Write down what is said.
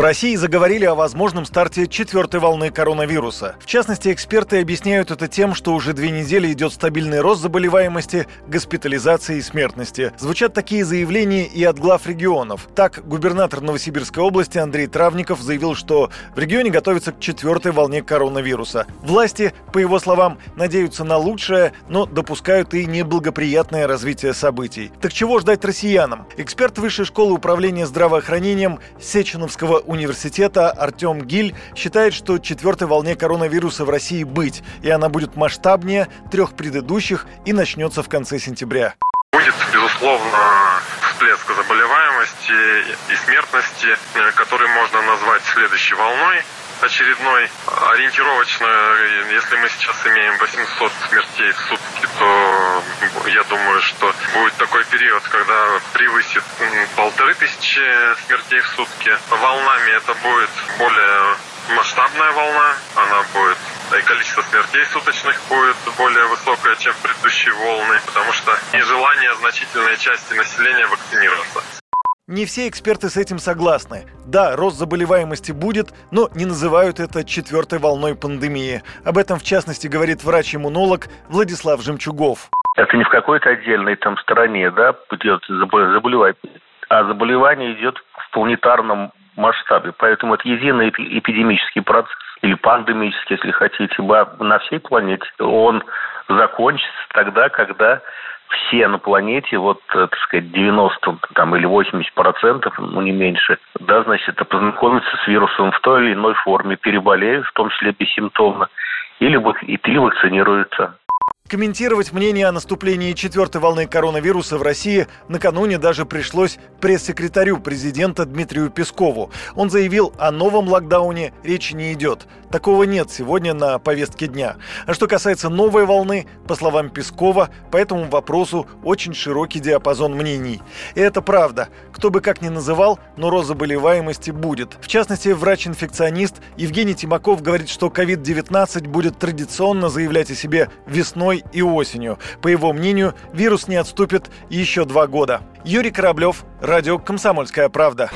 В России заговорили о возможном старте четвертой волны коронавируса. В частности, эксперты объясняют это тем, что уже две недели идет стабильный рост заболеваемости, госпитализации и смертности. Звучат такие заявления и от глав регионов. Так, губернатор Новосибирской области Андрей Травников заявил, что в регионе готовится к четвертой волне коронавируса. Власти, по его словам, надеются на лучшее, но допускают и неблагоприятное развитие событий. Так чего ждать россиянам? Эксперт Высшей школы управления здравоохранением Сеченовского университета Артем Гиль считает, что четвертой волне коронавируса в России быть, и она будет масштабнее трех предыдущих и начнется в конце сентября. Будет, безусловно, всплеск заболеваемости и смертности, э, который можно назвать следующей волной очередной. Ориентировочно, если мы сейчас имеем 800 смертей в сутки, то я думаю, что будет такой период, когда превысит полторы тысячи смертей в сутки. Волнами это будет более масштабная волна, она будет и количество смертей суточных будет более высокое, чем в предыдущие волны, потому что нежелание значительной части населения вакцинироваться. Не все эксперты с этим согласны. Да, рост заболеваемости будет, но не называют это четвертой волной пандемии. Об этом, в частности, говорит врач-иммунолог Владислав Жемчугов. Это не в какой-то отдельной там стороне, да, идет заболевание, а заболевание идет в планетарном масштабе. Поэтому это единый эпидемический процесс, или пандемический, если хотите, на всей планете. Он закончится тогда, когда все на планете, вот, э, так сказать, 90 там, или 80 процентов, ну не меньше, да, значит, познакомятся с вирусом в той или иной форме, переболеют, в том числе бессимптомно, или, или вакцинируются. Комментировать мнение о наступлении четвертой волны коронавируса в России накануне даже пришлось пресс-секретарю президента Дмитрию Пескову. Он заявил, о новом локдауне речи не идет. Такого нет сегодня на повестке дня. А что касается новой волны, по словам Пескова, по этому вопросу очень широкий диапазон мнений. И это правда. Кто бы как ни называл, но рост заболеваемости будет. В частности, врач-инфекционист Евгений Тимаков говорит, что COVID-19 будет традиционно заявлять о себе весной и осенью. По его мнению, вирус не отступит еще два года. Юрий Кораблев, Радио «Комсомольская правда».